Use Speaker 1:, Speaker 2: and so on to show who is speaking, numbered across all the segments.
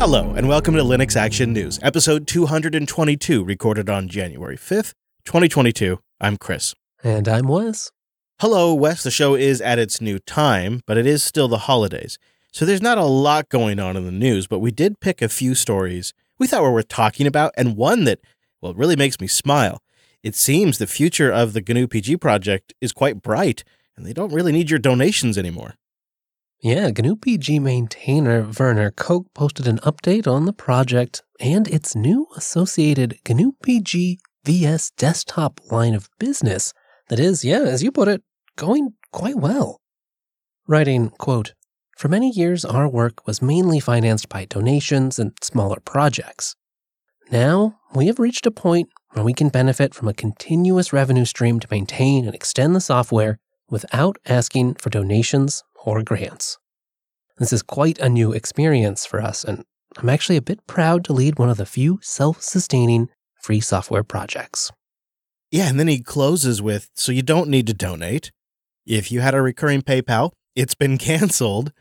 Speaker 1: Hello, and welcome to Linux Action News, episode 222, recorded on January 5th, 2022. I'm Chris.
Speaker 2: And I'm Wes.
Speaker 1: Hello, Wes. The show is at its new time, but it is still the holidays. So there's not a lot going on in the news, but we did pick a few stories we thought were worth talking about, and one that, well, really makes me smile. It seems the future of the GNU PG project is quite bright, and they don't really need your donations anymore.
Speaker 2: Yeah, GNU PG maintainer Werner Koch posted an update on the project and its new associated GNU PG VS desktop line of business that is, yeah, as you put it, going quite well. Writing, quote, For many years, our work was mainly financed by donations and smaller projects. Now, we have reached a point where we can benefit from a continuous revenue stream to maintain and extend the software without asking for donations or grants. This is quite a new experience for us, and I'm actually a bit proud to lead one of the few self sustaining free software projects.
Speaker 1: Yeah, and then he closes with So you don't need to donate. If you had a recurring PayPal, it's been canceled.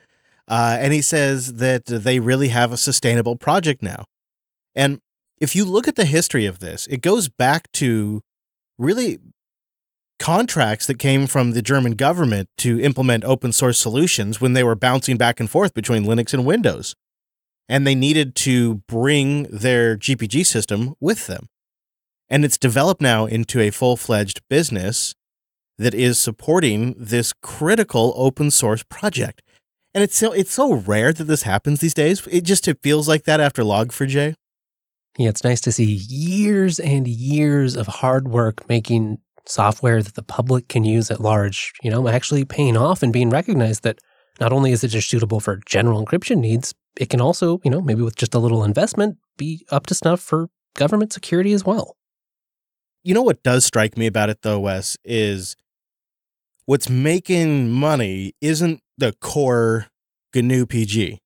Speaker 1: Uh, and he says that they really have a sustainable project now. And if you look at the history of this, it goes back to really contracts that came from the German government to implement open source solutions when they were bouncing back and forth between Linux and Windows. And they needed to bring their GPG system with them. And it's developed now into a full fledged business that is supporting this critical open source project. And it's so it's so rare that this happens these days. It just it feels like that after Log4j.
Speaker 2: Yeah, it's nice to see years and years of hard work making software that the public can use at large, you know, actually paying off and being recognized that not only is it just suitable for general encryption needs, it can also, you know, maybe with just a little investment, be up to snuff for government security as well.
Speaker 1: You know what does strike me about it though, Wes, is what's making money isn't the core GNU PG,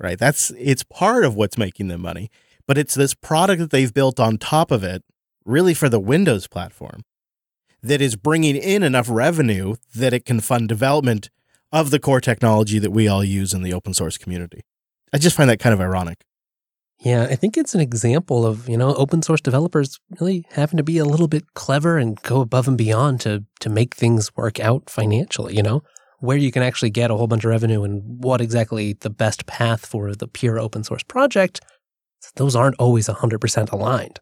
Speaker 1: right? That's it's part of what's making them money, but it's this product that they've built on top of it, really for the Windows platform that is bringing in enough revenue that it can fund development of the core technology that we all use in the open source community. I just find that kind of ironic.
Speaker 2: Yeah, I think it's an example of, you know, open source developers really having to be a little bit clever and go above and beyond to to make things work out financially, you know, where you can actually get a whole bunch of revenue and what exactly the best path for the pure open source project. Those aren't always 100% aligned.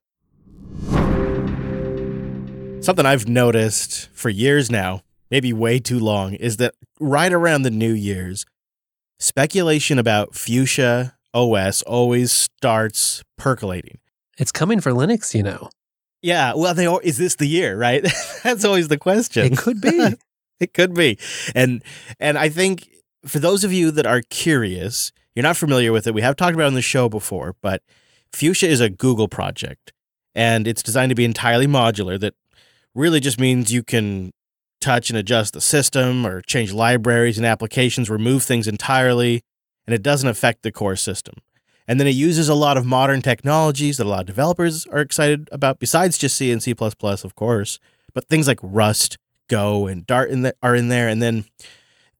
Speaker 1: Something I've noticed for years now, maybe way too long, is that right around the New Year's, speculation about Fuchsia OS always starts percolating.
Speaker 2: It's coming for Linux, you know.
Speaker 1: Yeah, well, they is this the year, right? That's always the question.
Speaker 2: It could be.
Speaker 1: it could be. And and I think for those of you that are curious, you're not familiar with it. We have talked about it on the show before, but Fuchsia is a Google project and it's designed to be entirely modular that really just means you can touch and adjust the system or change libraries and applications, remove things entirely, and it doesn't affect the core system. And then it uses a lot of modern technologies that a lot of developers are excited about, besides just C and C, of course, but things like Rust, Go, and Dart in the, are in there. And then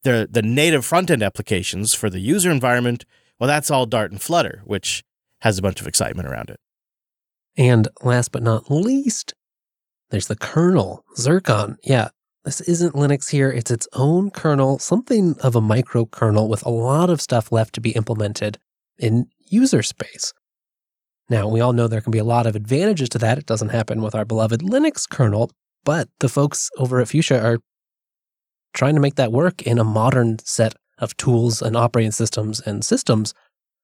Speaker 1: the, the native front end applications for the user environment, well, that's all Dart and Flutter, which has a bunch of excitement around it.
Speaker 2: And last but not least, there's the kernel, Zircon. Yeah, this isn't Linux here. It's its own kernel, something of a microkernel with a lot of stuff left to be implemented in user space. Now, we all know there can be a lot of advantages to that. It doesn't happen with our beloved Linux kernel, but the folks over at Fuchsia are trying to make that work in a modern set of tools and operating systems and systems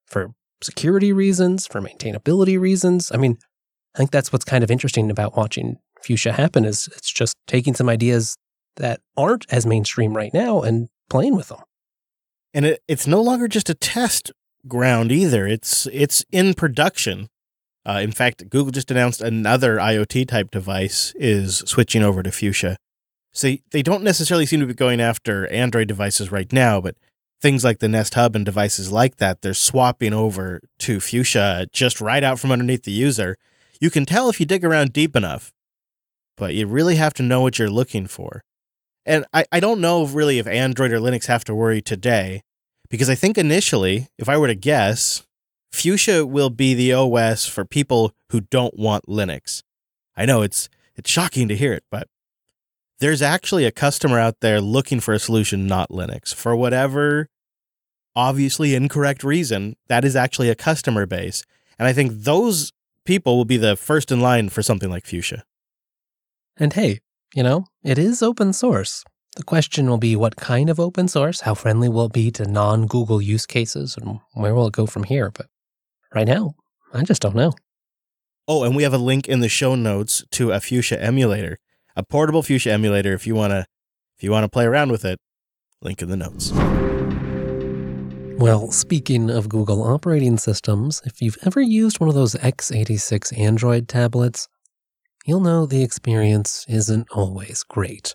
Speaker 2: for security reasons, for maintainability reasons. I mean, I think that's what's kind of interesting about watching Fuchsia happen is it's just taking some ideas that aren't as mainstream right now and playing with them.
Speaker 1: And it, it's no longer just a test ground either. It's it's in production. Uh, in fact, Google just announced another IoT type device is switching over to Fuchsia. So they don't necessarily seem to be going after Android devices right now, but things like the Nest Hub and devices like that, they're swapping over to Fuchsia just right out from underneath the user. You can tell if you dig around deep enough but you really have to know what you're looking for. And I, I don't know really if Android or Linux have to worry today, because I think initially, if I were to guess, Fuchsia will be the OS for people who don't want Linux. I know it's it's shocking to hear it, but there's actually a customer out there looking for a solution not Linux. For whatever obviously incorrect reason, that is actually a customer base. And I think those people will be the first in line for something like Fuchsia.
Speaker 2: And hey, you know, it is open source. The question will be what kind of open source, how friendly will it be to non Google use cases, and where will it go from here? But right now, I just don't know.
Speaker 1: Oh, and we have a link in the show notes to a Fuchsia emulator, a portable Fuchsia emulator. If you wanna, if you wanna play around with it, link in the notes.
Speaker 2: Well, speaking of Google operating systems, if you've ever used one of those x86 Android tablets, you'll know the experience isn't always great.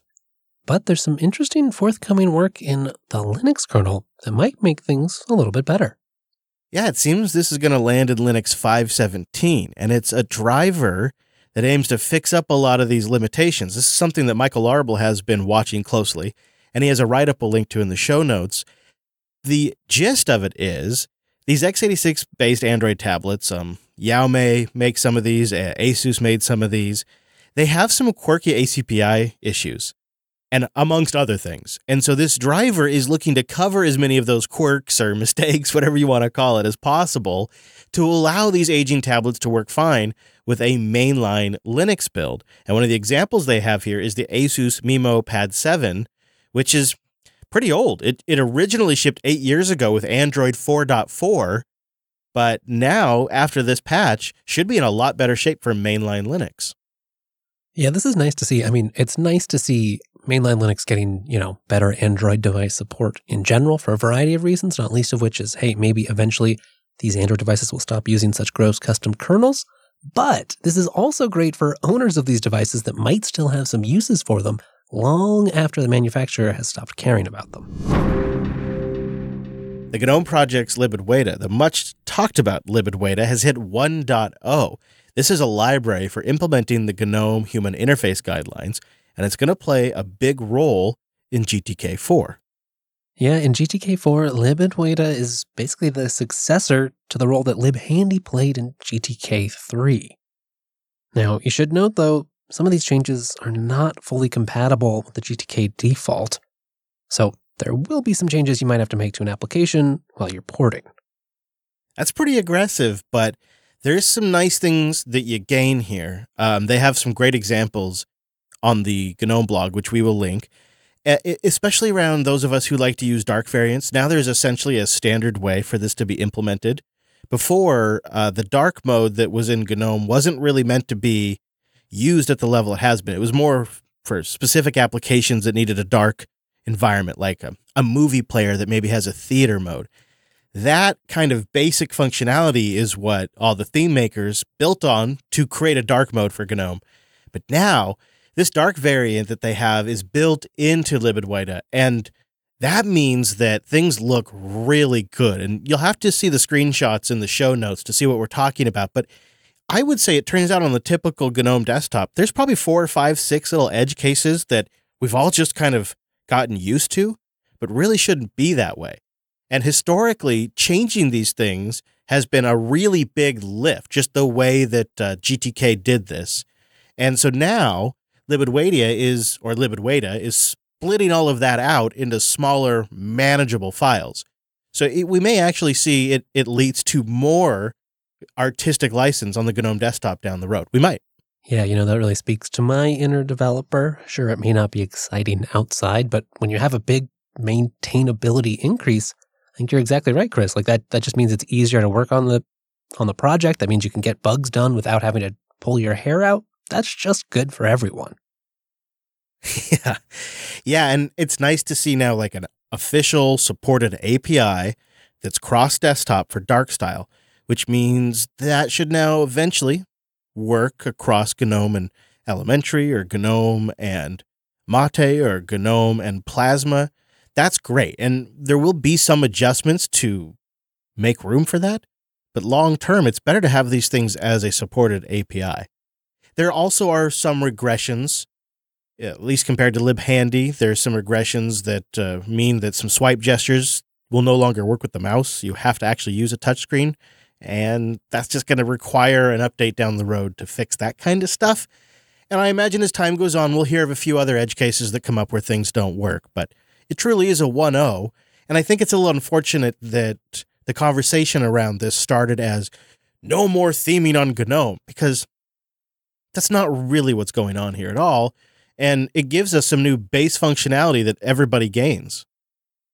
Speaker 2: But there's some interesting forthcoming work in the Linux kernel that might make things a little bit better.
Speaker 1: Yeah, it seems this is going to land in Linux 517, and it's a driver that aims to fix up a lot of these limitations. This is something that Michael Larabel has been watching closely, and he has a write up we'll link to in the show notes. The gist of it is these x86 based Android tablets, um, Yaomei makes some of these, Asus made some of these. They have some quirky ACPI issues and amongst other things. And so this driver is looking to cover as many of those quirks or mistakes, whatever you want to call it, as possible to allow these aging tablets to work fine with a mainline Linux build. And one of the examples they have here is the Asus MeMO Pad 7, which is pretty old. It, it originally shipped eight years ago with Android 4.4, but now, after this patch, should be in a lot better shape for mainline Linux.
Speaker 2: Yeah, this is nice to see. I mean, it's nice to see mainline Linux getting, you know, better Android device support in general for a variety of reasons, not least of which is, hey, maybe eventually these Android devices will stop using such gross custom kernels. But this is also great for owners of these devices that might still have some uses for them long after the manufacturer has stopped caring about them.
Speaker 1: The GNOME project's libadwaita, the much talked about libadwaita, has hit 1.0. This is a library for implementing the GNOME Human Interface Guidelines, and it's going to play a big role in GTK4.
Speaker 2: Yeah, in GTK4, libadwaita is basically the successor to the role that libhandy played in GTK3. Now, you should note though, some of these changes are not fully compatible with the GTK default. So there will be some changes you might have to make to an application while you're porting.
Speaker 1: That's pretty aggressive, but there's some nice things that you gain here. Um, they have some great examples on the GNOME blog, which we will link, especially around those of us who like to use dark variants. Now there's essentially a standard way for this to be implemented. Before, uh, the dark mode that was in GNOME wasn't really meant to be used at the level it has been. It was more for specific applications that needed a dark environment, like a, a movie player that maybe has a theater mode. That kind of basic functionality is what all the theme makers built on to create a dark mode for GNOME. But now this dark variant that they have is built into libadwaita, and that means that things look really good. And you'll have to see the screenshots in the show notes to see what we're talking about. But I would say it turns out on the typical GNOME desktop, there's probably four or five, six little edge cases that we've all just kind of gotten used to, but really shouldn't be that way. And historically, changing these things has been a really big lift, just the way that uh, GTK did this. And so now Libidwadia is, or libadwaita is splitting all of that out into smaller, manageable files. So it, we may actually see it, it leads to more artistic license on the GNOME desktop down the road. We might.
Speaker 2: Yeah, you know, that really speaks to my inner developer. Sure, it may not be exciting outside, but when you have a big maintainability increase, I think you're exactly right, Chris. Like that that just means it's easier to work on the on the project. That means you can get bugs done without having to pull your hair out that's just good for everyone.
Speaker 1: yeah. Yeah. And it's nice to see now like an official supported API that's cross desktop for Darkstyle, which means that should now eventually work across GNOME and Elementary or GNOME and Mate or GNOME and Plasma. That's great. And there will be some adjustments to make room for that. But long term, it's better to have these things as a supported API. There also are some regressions, at least compared to libhandy. There are some regressions that uh, mean that some swipe gestures will no longer work with the mouse. You have to actually use a touchscreen. And that's just going to require an update down the road to fix that kind of stuff. And I imagine as time goes on, we'll hear of a few other edge cases that come up where things don't work. But it truly is a 1 0. And I think it's a little unfortunate that the conversation around this started as no more theming on GNOME because that's not really what's going on here at all. And it gives us some new base functionality that everybody gains.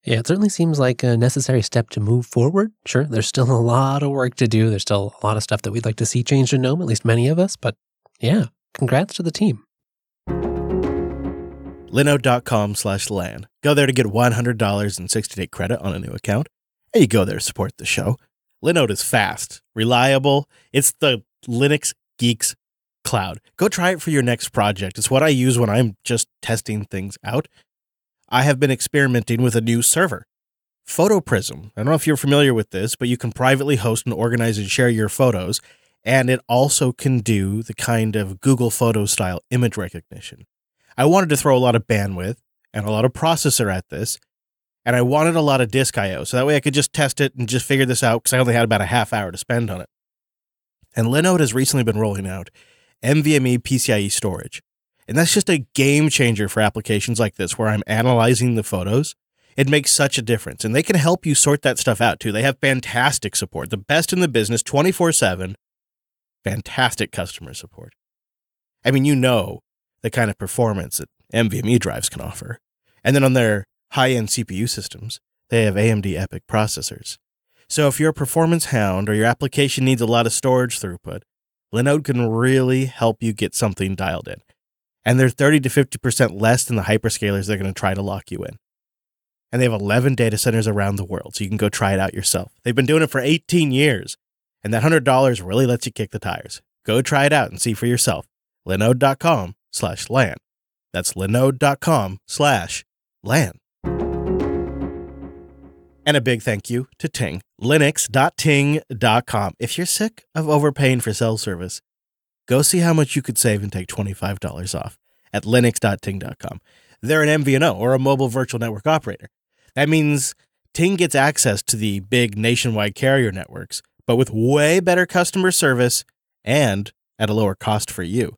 Speaker 2: Yeah, it certainly seems like a necessary step to move forward. Sure, there's still a lot of work to do. There's still a lot of stuff that we'd like to see changed in GNOME, at least many of us. But yeah, congrats to the team.
Speaker 1: Linode.com slash LAN. Go there to get $100 and 60 day credit on a new account. And you go there to support the show. Linode is fast, reliable. It's the Linux Geeks cloud. Go try it for your next project. It's what I use when I'm just testing things out. I have been experimenting with a new server, PhotoPrism. I don't know if you're familiar with this, but you can privately host and organize and share your photos. And it also can do the kind of Google Photo style image recognition. I wanted to throw a lot of bandwidth and a lot of processor at this, and I wanted a lot of disk I/O, so that way I could just test it and just figure this out because I only had about a half hour to spend on it. And Linode has recently been rolling out NVMe PCIe storage, and that's just a game changer for applications like this where I'm analyzing the photos. It makes such a difference, and they can help you sort that stuff out too. They have fantastic support, the best in the business, twenty four seven. Fantastic customer support. I mean, you know the kind of performance that NVMe drives can offer. And then on their high end CPU systems, they have AMD EPYC processors. So if you're a performance hound or your application needs a lot of storage throughput, Linode can really help you get something dialed in. And they're 30 to 50% less than the hyperscalers they're going to try to lock you in. And they have 11 data centers around the world, so you can go try it out yourself. They've been doing it for 18 years, and that $100 really lets you kick the tires. Go try it out and see for yourself. Linode.com slash LAN. That's linode.com slash LAN. And a big thank you to Ting, linux.ting.com. If you're sick of overpaying for cell service, go see how much you could save and take $25 off at linux.ting.com. They're an MVNO or a mobile virtual network operator. That means Ting gets access to the big nationwide carrier networks, but with way better customer service and at a lower cost for you.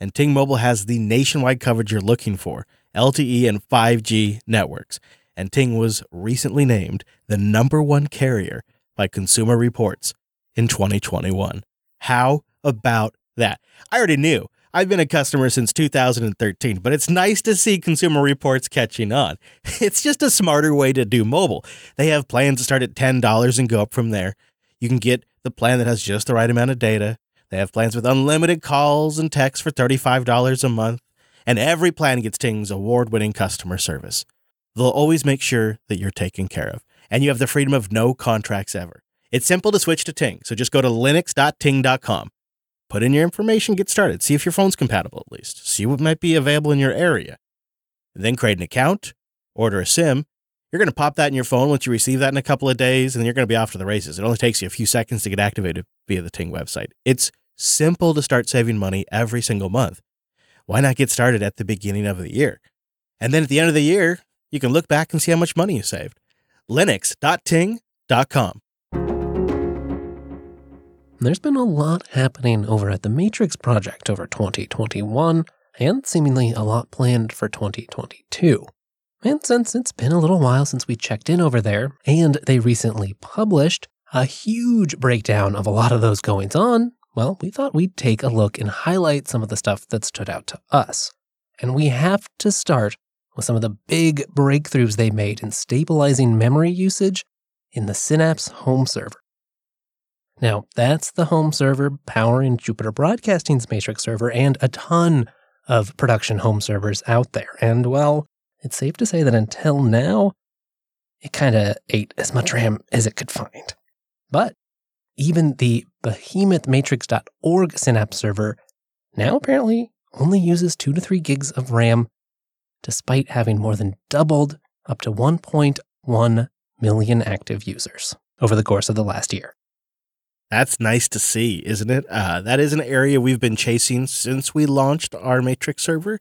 Speaker 1: And Ting Mobile has the nationwide coverage you're looking for LTE and 5G networks and Ting was recently named the number one carrier by Consumer Reports in 2021. How about that? I already knew. I've been a customer since 2013, but it's nice to see Consumer Reports catching on. It's just a smarter way to do mobile. They have plans to start at $10 and go up from there. You can get the plan that has just the right amount of data. They have plans with unlimited calls and texts for $35 a month, and every plan gets Ting's award winning customer service. They'll always make sure that you're taken care of, and you have the freedom of no contracts ever. It's simple to switch to Ting, so just go to linux.ting.com. Put in your information, get started, see if your phone's compatible at least, see what might be available in your area. Then create an account, order a SIM. You're going to pop that in your phone once you receive that in a couple of days, and then you're going to be off to the races. It only takes you a few seconds to get activated via the Ting website. It's simple to start saving money every single month. Why not get started at the beginning of the year? And then at the end of the year, you can look back and see how much money you saved. Linux.ting.com.
Speaker 2: There's been a lot happening over at the Matrix project over 2021, and seemingly a lot planned for 2022. And since it's been a little while since we checked in over there, and they recently published a huge breakdown of a lot of those goings on, well, we thought we'd take a look and highlight some of the stuff that stood out to us. And we have to start with some of the big breakthroughs they made in stabilizing memory usage in the Synapse home server. Now, that's the home server powering Jupiter Broadcasting's Matrix server and a ton of production home servers out there. And well, it's safe to say that until now, it kind of ate as much RAM as it could find. But even the behemoth matrix.org Synapse server now apparently only uses 2 to 3 gigs of RAM despite having more than doubled up to 1.1 million active users over the course of the last year.
Speaker 1: That's nice to see, isn't it? Uh, that is an area we've been chasing since we launched our Matrix server.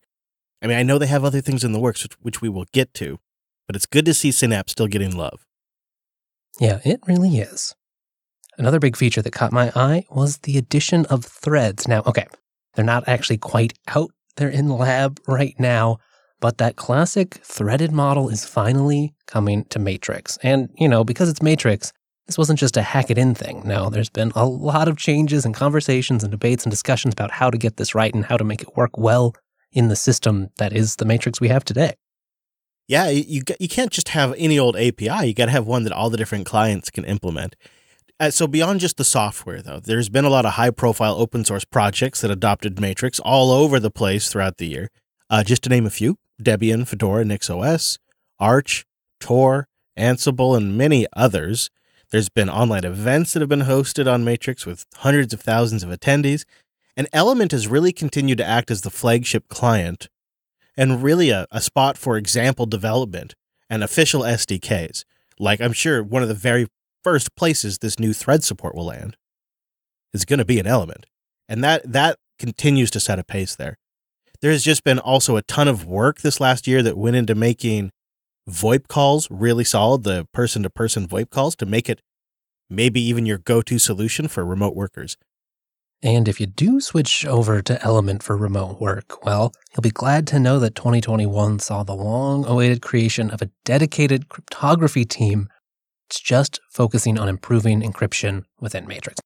Speaker 1: I mean, I know they have other things in the works, which, which we will get to, but it's good to see Synapse still getting love.
Speaker 2: Yeah, it really is. Another big feature that caught my eye was the addition of threads. Now, okay, they're not actually quite out there in lab right now, but that classic threaded model is finally coming to Matrix. And, you know, because it's Matrix, this wasn't just a hack it in thing. No, there's been a lot of changes and conversations and debates and discussions about how to get this right and how to make it work well in the system that is the Matrix we have today.
Speaker 1: Yeah, you you can't just have any old API. You got to have one that all the different clients can implement. Uh, so beyond just the software, though, there's been a lot of high-profile open source projects that adopted Matrix all over the place throughout the year. Uh, just to name a few: Debian, Fedora, NixOS, Arch, Tor, Ansible, and many others. There's been online events that have been hosted on Matrix with hundreds of thousands of attendees, and Element has really continued to act as the flagship client and really a, a spot for example development and official SDKs. Like I'm sure one of the very first places this new thread support will land is going to be an element. And that that continues to set a pace there. There's just been also a ton of work this last year that went into making VoIP calls really solid, the person to person VoIP calls to make it maybe even your go to solution for remote workers.
Speaker 2: And if you do switch over to Element for remote work, well, you'll be glad to know that 2021 saw the long awaited creation of a dedicated cryptography team It's just focusing on improving encryption within Matrix.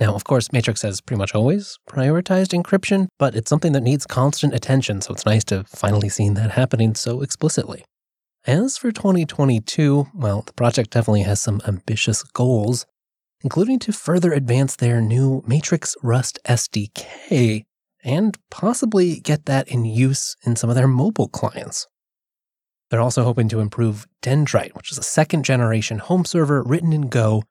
Speaker 2: Now, of course, Matrix has pretty much always prioritized encryption, but it's something that needs constant attention, so it's nice to finally see that happening so explicitly. As for 2022, well, the project definitely has some ambitious goals including to further advance their new Matrix Rust SDK and possibly get that in use in some of their mobile clients. They're also hoping to improve Dendrite, which is a second generation home server written in Go,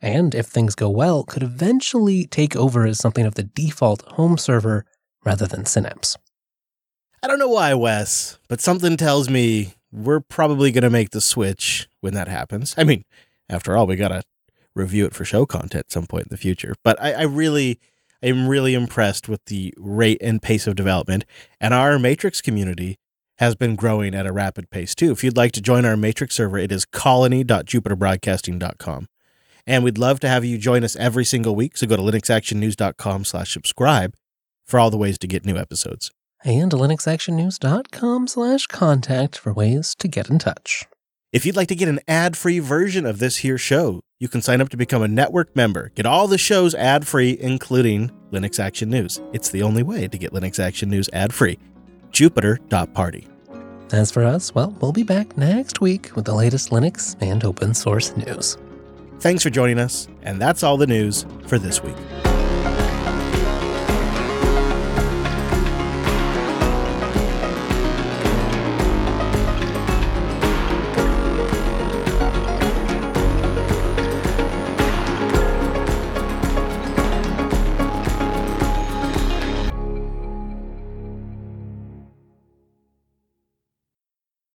Speaker 2: and if things go well, could eventually take over as something of the default home server rather than Synapse.
Speaker 1: I don't know why, Wes, but something tells me we're probably going to make the switch when that happens. I mean, after all, we got to review it for show content at some point in the future. But I, I really i am really impressed with the rate and pace of development. And our Matrix community has been growing at a rapid pace too. If you'd like to join our Matrix server, it is colony.jupiterbroadcasting.com. And we'd love to have you join us every single week. So go to linuxactionnews.com slash subscribe for all the ways to get new episodes.
Speaker 2: And linuxactionnews.com slash contact for ways to get in touch.
Speaker 1: If you'd like to get an ad-free version of this here show, you can sign up to become a network member. Get all the shows ad-free, including Linux Action News. It's the only way to get Linux Action News ad-free. Jupiter.party.
Speaker 2: As for us, well, we'll be back next week with the latest Linux and open source news.
Speaker 1: Thanks for joining us, and that's all the news for this week.